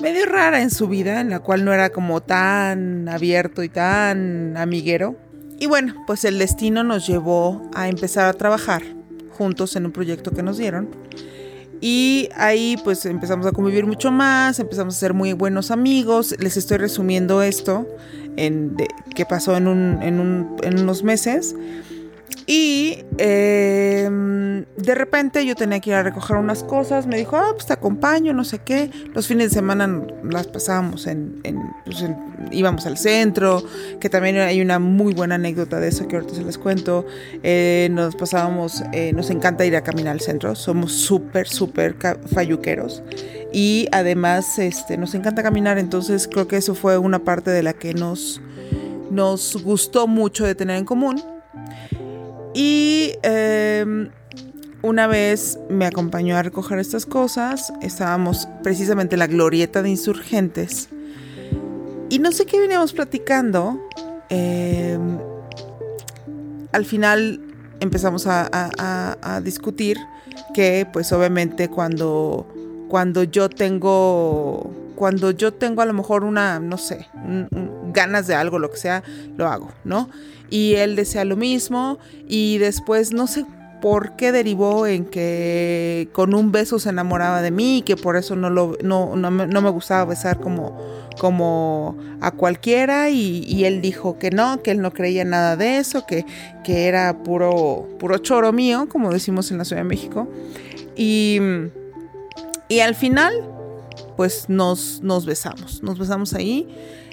medio rara en su vida, en la cual no era como tan abierto y tan amiguero. Y bueno, pues el destino nos llevó a empezar a trabajar juntos en un proyecto que nos dieron. Y ahí pues empezamos a convivir mucho más, empezamos a ser muy buenos amigos. Les estoy resumiendo esto en de, que pasó en, un, en, un, en unos meses. Y eh, de repente yo tenía que ir a recoger unas cosas. Me dijo, ah, pues te acompaño, no sé qué. Los fines de semana las pasábamos en, en, pues íbamos al centro, que también hay una muy buena anécdota de eso que ahorita se les cuento. Eh, nos pasábamos, eh, nos encanta ir a caminar al centro. Somos súper, súper falluqueros. Y además este, nos encanta caminar, entonces creo que eso fue una parte de la que nos, nos gustó mucho de tener en común. Y eh, una vez me acompañó a recoger estas cosas. Estábamos precisamente en la glorieta de insurgentes. Y no sé qué veníamos platicando. Eh, al final empezamos a, discutir que pues obviamente cuando, cuando yo tengo cuando yo tengo a lo mejor una, no sé, ganas de algo, lo que sea, lo hago, ¿no? Y él desea lo mismo y después no sé por qué derivó en que con un beso se enamoraba de mí y que por eso no, lo, no, no, me, no me gustaba besar como, como a cualquiera y, y, él dijo que no, que él no creía nada de eso, que, que era puro, puro choro mío, como decimos en la Ciudad de México. Y, y al final pues nos, nos besamos, nos besamos ahí.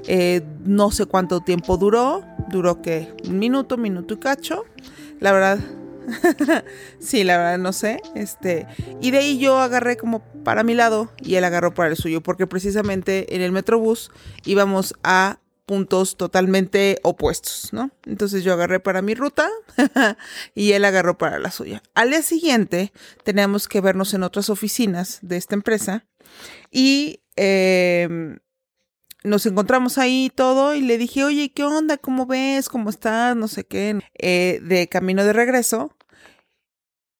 Eh, no sé cuánto tiempo duró, duró que un minuto, minuto y cacho. La verdad, sí, la verdad no sé. Este, y de ahí yo agarré como para mi lado y él agarró para el suyo, porque precisamente en el Metrobús íbamos a puntos totalmente opuestos, ¿no? Entonces yo agarré para mi ruta y él agarró para la suya. Al día siguiente teníamos que vernos en otras oficinas de esta empresa y eh, nos encontramos ahí todo y le dije, oye, ¿qué onda? ¿Cómo ves? ¿Cómo estás? No sé qué. Eh, de camino de regreso.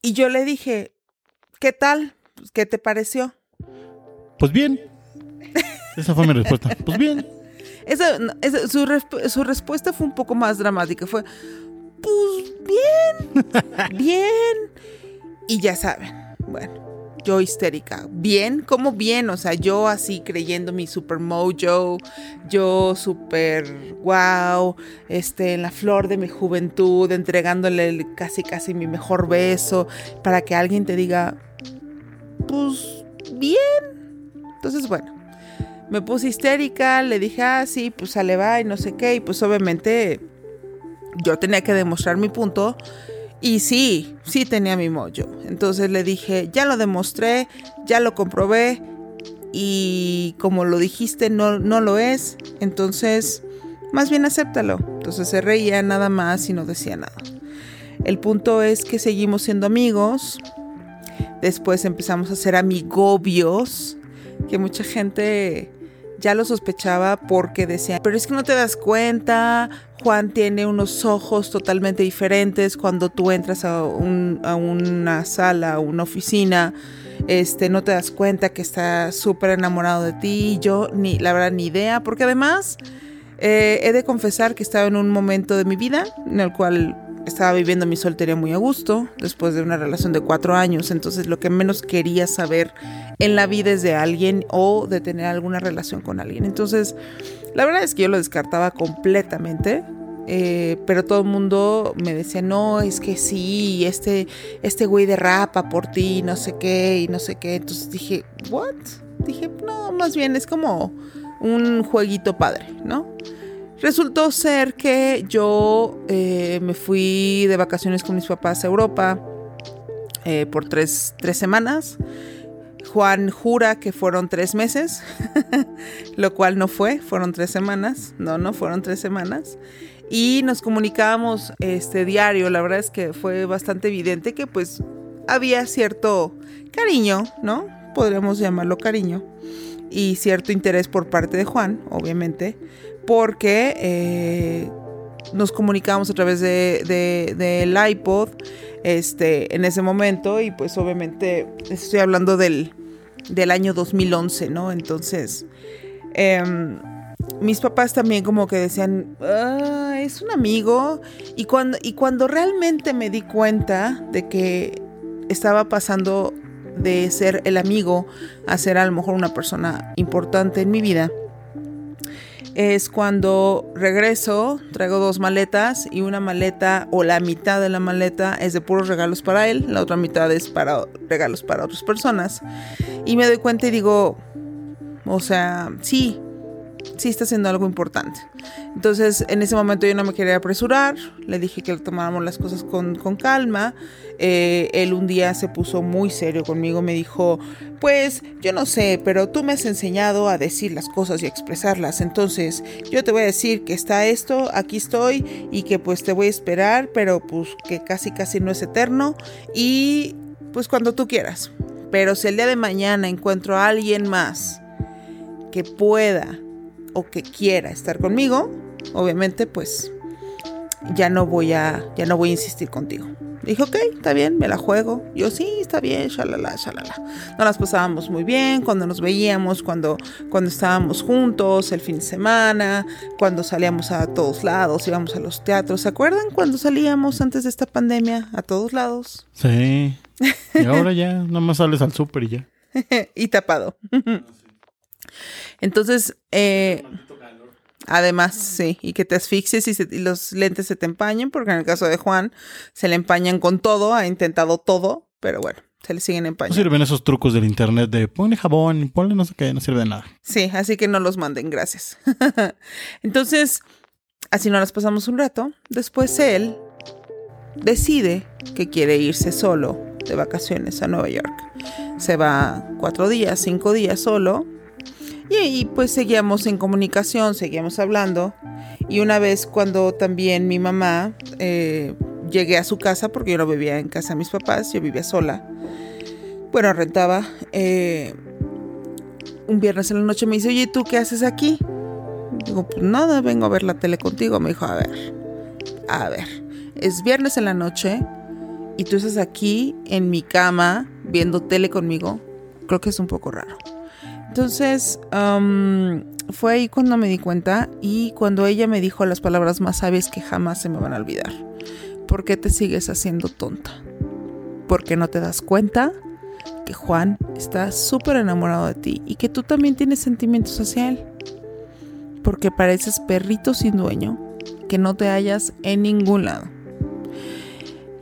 Y yo le dije, ¿qué tal? ¿Qué te pareció?
Pues bien. Esa fue mi respuesta. Pues bien.
Esa, esa, su, resp su, respuesta fue un poco más dramática. Fue, pues bien, bien. Y ya saben, bueno, yo histérica. Bien, como bien, o sea, yo así creyendo mi super mojo, yo super wow, este, en la flor de mi juventud, entregándole casi casi mi mejor beso para que alguien te diga, pues bien. Entonces, bueno, me puse histérica, le dije, ah, sí, pues sale va y no sé qué, y pues obviamente yo tenía que demostrar mi punto. Y sí, sí tenía mi mojo. Entonces le dije, ya lo demostré, ya lo comprobé y como lo dijiste no, no lo es, entonces más bien acéptalo. Entonces se reía nada más y no decía nada. El punto es que seguimos siendo amigos. Después empezamos a ser amigobios, que mucha gente ya lo sospechaba porque decía, pero es que no te das cuenta, Juan tiene unos ojos totalmente diferentes cuando tú entras a, un, a una sala, a una oficina, este, no te das cuenta que está súper enamorado de ti, yo ni, la verdad, ni idea, porque además eh, he de confesar que estaba en un momento de mi vida en el cual estaba viviendo mi soltería muy a gusto, después de una relación de cuatro años, entonces lo que menos quería saber en la vida es de alguien o de tener alguna relación con alguien. Entonces, la verdad es que yo lo descartaba completamente. eh, pero todo el mundo me decía, no, es que sí, este, este güey derrapa por ti, no sé qué, y no sé qué. Entonces dije, ¿what? Dije, no, más bien es como un jueguito padre, ¿no? Resultó ser que yo eh, me fui de vacaciones con mis papás a Europa eh, por tres, tres semanas. Juan jura que fueron tres meses, lo cual no fue, fueron tres semanas, no, no fueron tres semanas. Y nos comunicábamos este diario, la verdad es que fue bastante evidente que pues había cierto cariño, ¿no? Podríamos llamarlo cariño. Y cierto interés por parte de Juan, obviamente, porque eh, nos comunicábamos a través del de, iPod este, en ese momento y pues obviamente estoy hablando del, del año 2011, ¿no? Entonces, em, mis papás también como que decían, ah, es un amigo. Y cuando, y cuando realmente me di cuenta de que estaba pasando de ser el amigo a ser a lo mejor una persona importante en mi vida, es cuando regreso, traigo dos maletas y una maleta o la mitad de la maleta es de puros regalos para él, la otra mitad es para regalos para otras personas. Y me doy cuenta y digo, o sea, sí, sí está haciendo algo importante. Entonces, en ese momento yo no me quería apresurar, le dije que tomáramos las cosas con, calma. Eh, él un día se puso muy serio conmigo, me dijo, pues yo no sé, pero tú me has enseñado a decir las cosas y a expresarlas, entonces yo te voy a decir que está esto, aquí estoy y que pues te voy a esperar, pero pues que casi casi no es eterno y pues cuando tú quieras. Pero si el día de mañana encuentro a alguien más que pueda o que quiera estar conmigo, obviamente pues ya no voy a ya no voy a insistir contigo. Dijo, ok, está bien, me la juego. Yo, sí, está bien, shalala, shalala. Nos las pasábamos muy bien cuando nos veíamos, cuando, cuando estábamos juntos, el fin de semana, cuando salíamos a todos lados, íbamos a los teatros. ¿Se acuerdan cuando salíamos antes de esta pandemia a todos lados?
Sí. Y ahora ya, nada más sales al súper y ya.
y tapado. Entonces, eh, además, sí, y que te asfixies y, los lentes se te empañen, porque en el caso de Juan se le empañan con todo, ha intentado todo, pero bueno, se le siguen empañando.
No sirven esos trucos del internet de ponle jabón, ponle no sé qué, no sirve de nada.
Sí, así que no los manden, gracias. Entonces, así nos las pasamos un rato. Después él decide que quiere irse solo de vacaciones a Nueva York. Se va cuatro días, cinco días solo y, pues seguíamos en comunicación, seguíamos hablando. Y una vez cuando también mi mamá eh, llegué a su casa, porque yo no vivía en casa de mis papás, yo vivía sola. Bueno, rentaba. Eh, un viernes en la noche me dice, oye, ¿tú qué haces aquí? Digo, pues nada, vengo a ver la tele contigo. Me dijo, a ver, a ver, es viernes en la noche y tú estás aquí en mi cama viendo tele conmigo. Creo que es un poco raro. Entonces, fue ahí cuando me di cuenta y cuando ella me dijo las palabras más sabias que jamás se me van a olvidar. ¿Por qué te sigues haciendo tonta? ¿Por qué no te das cuenta que Juan está súper enamorado de ti y que tú también tienes sentimientos hacia él? Porque pareces perrito sin dueño, que no te hallas en ningún lado.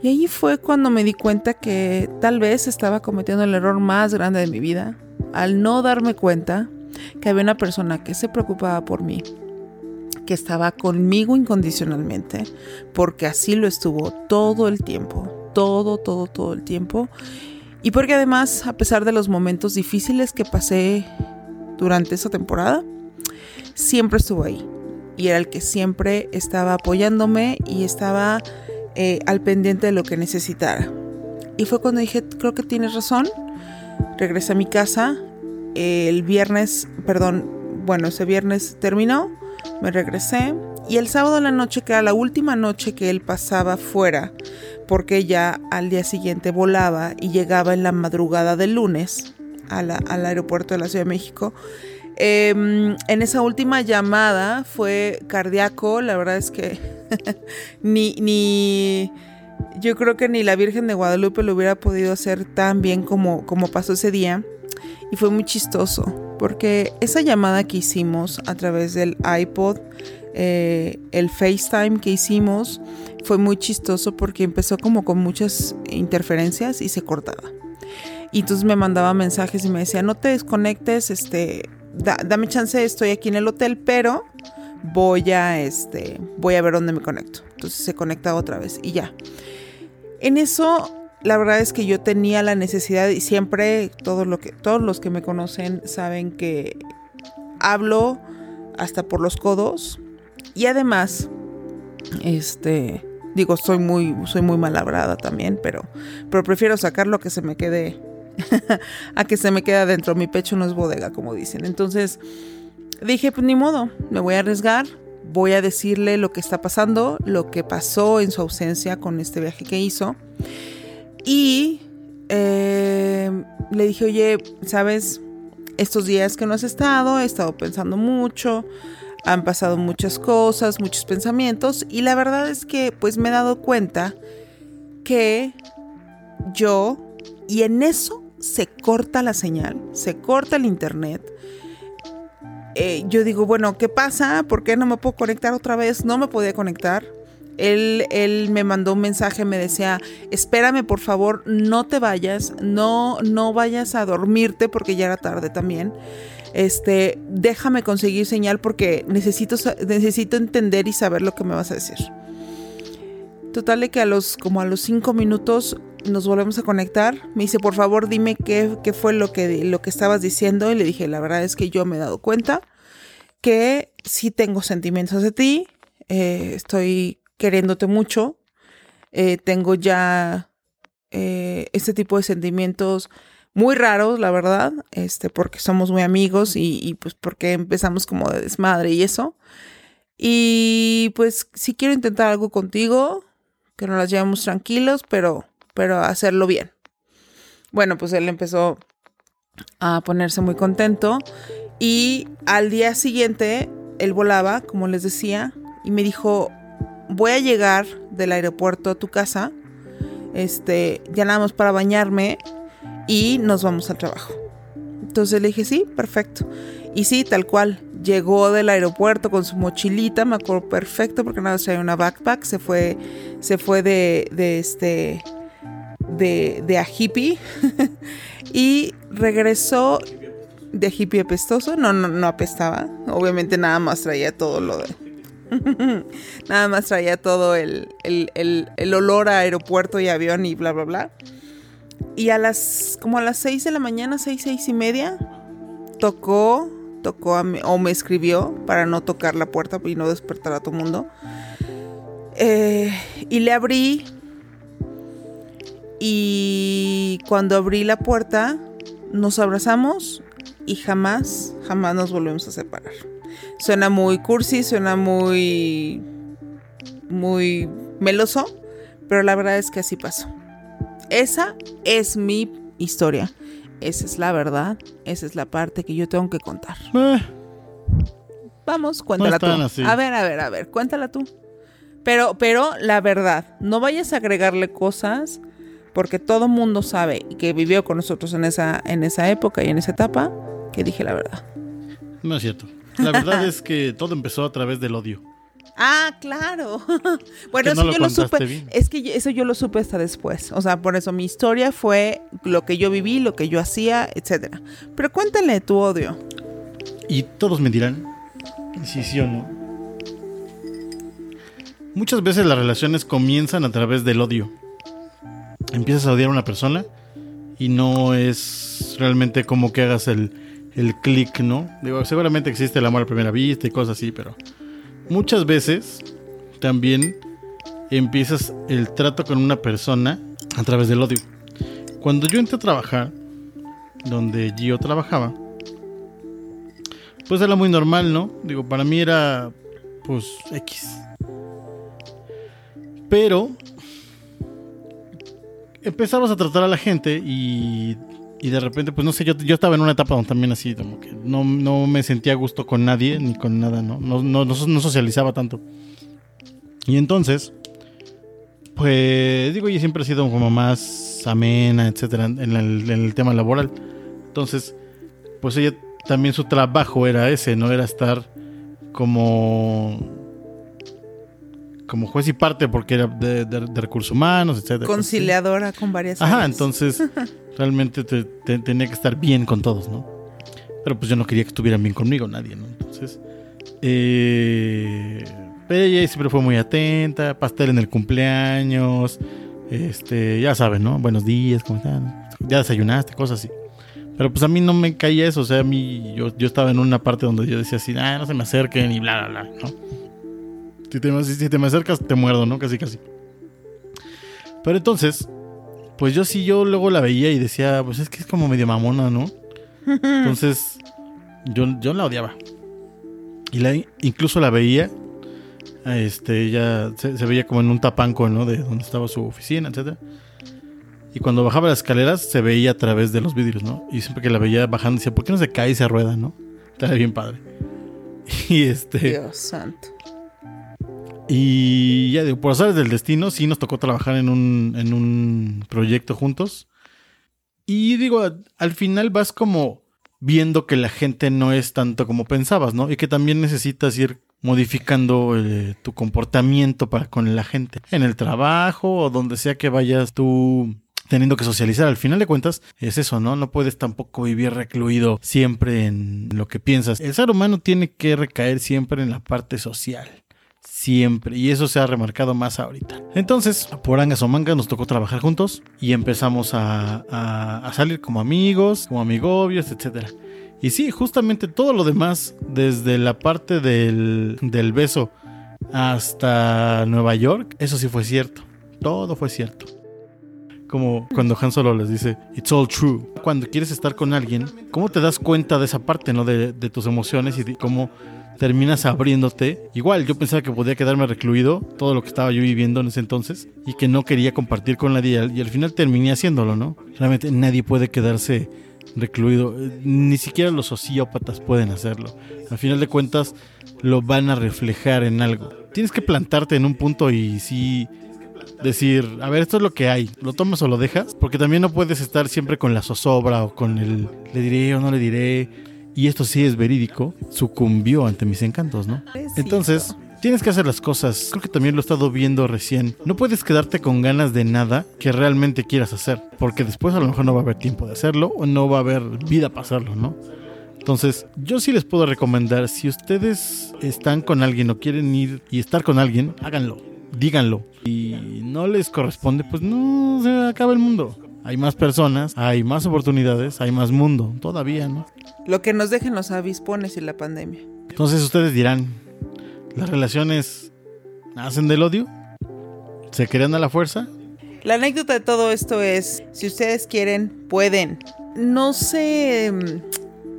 Y ahí fue cuando me di cuenta que tal vez estaba cometiendo el error más grande de mi vida al no darme cuenta que había una persona que se preocupaba por mí, que estaba conmigo incondicionalmente, porque así lo estuvo todo el tiempo, todo, todo, todo el tiempo. Y porque además, a pesar de los momentos difíciles que pasé durante esa temporada, siempre estuvo ahí. Y era el que siempre estaba apoyándome y estaba eh, al pendiente de lo que necesitara. Y fue cuando dije, creo que tienes razón, regresé a mi casa. El viernes, perdón, bueno, ese viernes terminó, me regresé. Y el sábado en la noche, que era la última noche que él pasaba fuera, porque ya al día siguiente volaba y llegaba en la madrugada del lunes al aeropuerto de la Ciudad de México. Em, en esa última llamada fue cardíaco, la verdad es que ni, ni yo creo que ni la Virgen de Guadalupe lo hubiera podido hacer tan bien como, como pasó ese día. Y fue muy chistoso, porque esa llamada que hicimos a través del iPod eh, el FaceTime que hicimos fue muy chistoso porque empezó como con muchas interferencias y se cortaba. Y entonces me mandaba mensajes y me decía, no te desconectes, este, dame chance, estoy aquí en el hotel, pero voy a, este, voy a ver dónde me conecto. Entonces se conectaba otra vez y ya. En eso, la verdad es que yo tenía la necesidad y siempre que, todos los que me conocen saben que hablo hasta por los codos y además, este, digo, soy muy, soy muy mal también, pero, pero prefiero sacar lo que se me quede a que se me quede adentro. Mi pecho no es bodega, como dicen. Entonces dije, pues ni modo, me voy a arriesgar. Voy a decirle lo que está pasando, lo que pasó en su ausencia con este viaje que hizo. Y eh, le dije, oye, ¿sabes? Estos días que no has estado, he estado pensando mucho, han pasado muchas cosas, muchos pensamientos y la verdad es que pues me he dado cuenta que yo, y en eso se corta la señal, se corta el internet. Eh, yo digo, bueno, ¿qué pasa? ¿Por qué no me puedo conectar otra vez? No me podía conectar. Él, él, me mandó un mensaje, me decía, espérame por favor, no te vayas, no, no vayas a dormirte porque ya era tarde también. Este, déjame conseguir señal porque necesito, necesito entender y saber lo que me vas a decir. Total de que a los, como a los cinco minutos nos volvemos a conectar. Me dice, por favor, dime qué, qué fue lo que, lo que estabas diciendo. Y le dije, la verdad es que yo me he dado cuenta que sí tengo sentimientos de ti. Eh, estoy queriéndote mucho. Eh, tengo ya eh, este tipo de sentimientos muy raros, la verdad, este, porque somos muy amigos y, y, pues porque empezamos como de desmadre y eso. Y pues si quiero intentar algo contigo, que nos las llevemos tranquilos, pero pero hacerlo bien. Bueno, pues él empezó a ponerse muy contento y al día siguiente él volaba, como les decía, y me dijo, voy a llegar del aeropuerto a tu casa, este, ya para bañarme y nos vamos al trabajo. Entonces le dije, sí, perfecto. Y sí, tal cual, llegó del aeropuerto con su mochilita, me acuerdo perfecto porque nada traía una backpack, se fue, se fue de, de este, de, de a hippie y regresó de hippie apestoso. No, no, no apestaba. Obviamente nada más traía todo lo de... nada más traía todo el, el, olor a aeropuerto y avión y bla, bla, bla. Y a las, como a las 6 de la mañana, seis, seis y media, tocó, tocó o me escribió para no tocar la puerta y no despertar a todo mundo. Eh, y le abrí y cuando abrí la puerta, nos abrazamos y jamás, jamás nos volvemos a separar. Suena muy cursi, suena muy, muy meloso, pero la verdad es que así pasó. Esa es mi historia. Esa es la verdad. Esa es la parte que yo tengo que contar. Eh. Vamos, cuéntala tú. A ver, a ver, a ver, cuéntala tú. Pero, pero la verdad, no vayas a agregarle cosas porque todo mundo sabe que vivió con nosotros en esa, en esa época y en esa etapa, que dije la verdad.
No es cierto. La verdad es que todo empezó a través del odio.
Ah, claro. bueno, eso yo lo supe. Es que eso yo lo supe hasta después. O sea, por eso mi historia fue lo que yo viví, lo que yo hacía, etcétera. Pero cuéntale tu odio.
Y todos me dirán si sí o no. Muchas veces las relaciones comienzan a través del odio empiezas a odiar a una persona y no es realmente como que hagas el, el clic, ¿no? Digo, seguramente existe el amor a primera vista y cosas así, pero muchas veces también empiezas el trato con una persona a través del odio. Cuando yo entré a trabajar, donde yo trabajaba, pues era muy normal, ¿no? Digo, para mí era, pues, X. Pero empezamos a tratar a la gente y, y de repente, pues no sé, yo, yo estaba en una etapa donde también así, como que no, no me sentía a gusto con nadie ni con nada, ¿no? No, no, no, socializaba tanto. Y entonces, pues digo, yo siempre he sido como más amena, etcétera, en el tema laboral. Entonces, pues ella también su trabajo era ese, ¿no? Era estar como como juez y parte porque era de, de- de recursos humanos, etcétera.
Conciliadora con varias
Ajá,
áreas.
entonces realmente te- te- tenía que estar bien con todos, ¿no? Pero pues yo no quería que estuvieran bien conmigo, nadie, ¿no? Entonces, eh, pero ella siempre fue muy atenta, pastel en el cumpleaños, este, ya saben, ¿no? Buenos días, ¿cómo están? Ya desayunaste, cosas así. Pero pues a mí no me caía eso, o sea, a mí yo, yo estaba en una parte donde yo decía así, ah, no se me acerquen y bla, bla, bla, ¿no? Si te, si te me acercas, te muerdo, ¿no? Casi, casi. Pero entonces, pues yo sí, yo luego la veía y decía, pues es que es como medio mamona, ¿no? Entonces, yo, yo la odiaba. Y la, incluso la veía, este, ella se, se veía como en un tapanco, ¿no? De donde estaba su oficina, etcétera. Y cuando bajaba las escaleras se veía a través de los vidrios, ¿no? Y siempre que la veía bajando decía, ¿por qué no se cae y se rueda, no? Estaba bien padre. Y este...
Dios santo.
Y ya digo, por azares del destino, sí nos tocó trabajar en un, en un proyecto juntos. Y digo, al final vas como viendo que la gente no es tanto como pensabas, ¿no? Y que también necesitas ir modificando eh, tu comportamiento para con la gente. En el trabajo o donde sea que vayas tú teniendo que socializar. Al final de cuentas es eso, ¿no? No puedes tampoco vivir recluido siempre en lo que piensas. El ser humano tiene que recaer siempre en la parte social. Siempre. Y eso se ha remarcado más ahorita. Entonces, por angas o mangas nos tocó trabajar juntos y empezamos a, a- salir como amigos, como amigobios, etc. Y sí, justamente todo lo demás, desde la parte del, del beso hasta Nueva York, eso sí fue cierto. Todo fue cierto. Como cuando Han Solo les dice, it's all true. Cuando quieres estar con alguien, ¿cómo te das cuenta de esa parte, no? De, de tus emociones y de cómo terminas abriéndote. Igual, yo pensaba que podía quedarme recluido, todo lo que estaba yo viviendo en ese entonces, y que no quería compartir con nadie, y al- final terminé haciéndolo, ¿no? Realmente nadie puede quedarse recluido, ni siquiera los sociópatas pueden hacerlo. Al final de cuentas, lo van a reflejar en algo. Tienes que plantarte en un punto y sí decir, a ver, esto es lo que hay, lo tomas o lo dejas, porque también no puedes estar siempre con la zozobra o con el le diré o no le diré. Y esto sí es verídico, sucumbió ante mis encantos, ¿no? Entonces, tienes que hacer las cosas. Creo que también lo he estado viendo recién. No puedes quedarte con ganas de nada que realmente quieras hacer, porque después a lo mejor no va a haber tiempo de hacerlo o no va a haber vida para hacerlo, ¿no? Entonces, yo sí les puedo recomendar, si ustedes están con alguien o quieren ir y estar con alguien, háganlo, díganlo. Y no les corresponde, pues no se acaba el mundo. Hay más personas, hay más oportunidades, hay más mundo, todavía, ¿no?
Lo que nos dejen los avispones y la pandemia.
Entonces ustedes dirán, ¿las relaciones nacen del odio? ¿Se crean a la fuerza?
La anécdota de todo esto es, si ustedes quieren, pueden. No se,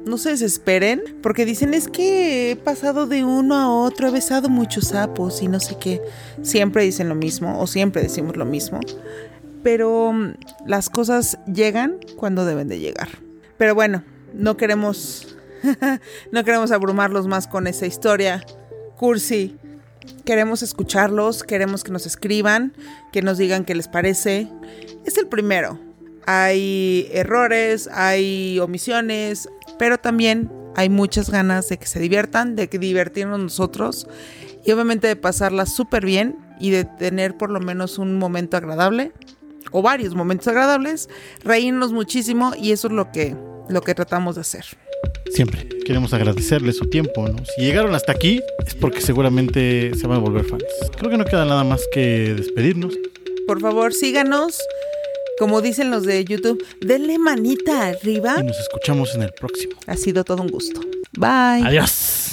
no se desesperen, porque dicen es que he pasado de uno a otro, he besado muchos sapos y no sé qué. Siempre dicen lo mismo o siempre decimos lo mismo. Pero mm, las cosas llegan cuando deben de llegar. Pero bueno, no queremos, no queremos abrumarlos más con esa historia cursi Queremos escucharlos, queremos que nos escriban, que nos digan qué les parece. Es el primero. Hay errores, hay omisiones, pero también hay muchas ganas de que se diviertan, de que divertirnos nosotros y obviamente de pasarla súper bien y de tener por lo menos un momento agradable o varios momentos agradables, reírnos muchísimo y eso es lo que, lo que tratamos de hacer.
Siempre queremos agradecerles su tiempo, ¿no? Si llegaron hasta aquí es porque seguramente se van a volver fans. Creo que no queda nada más que despedirnos.
Por favor, síganos. Como dicen los de YouTube, denle manita arriba.
Y nos escuchamos en el próximo.
Ha sido todo un gusto. Bye.
Adiós.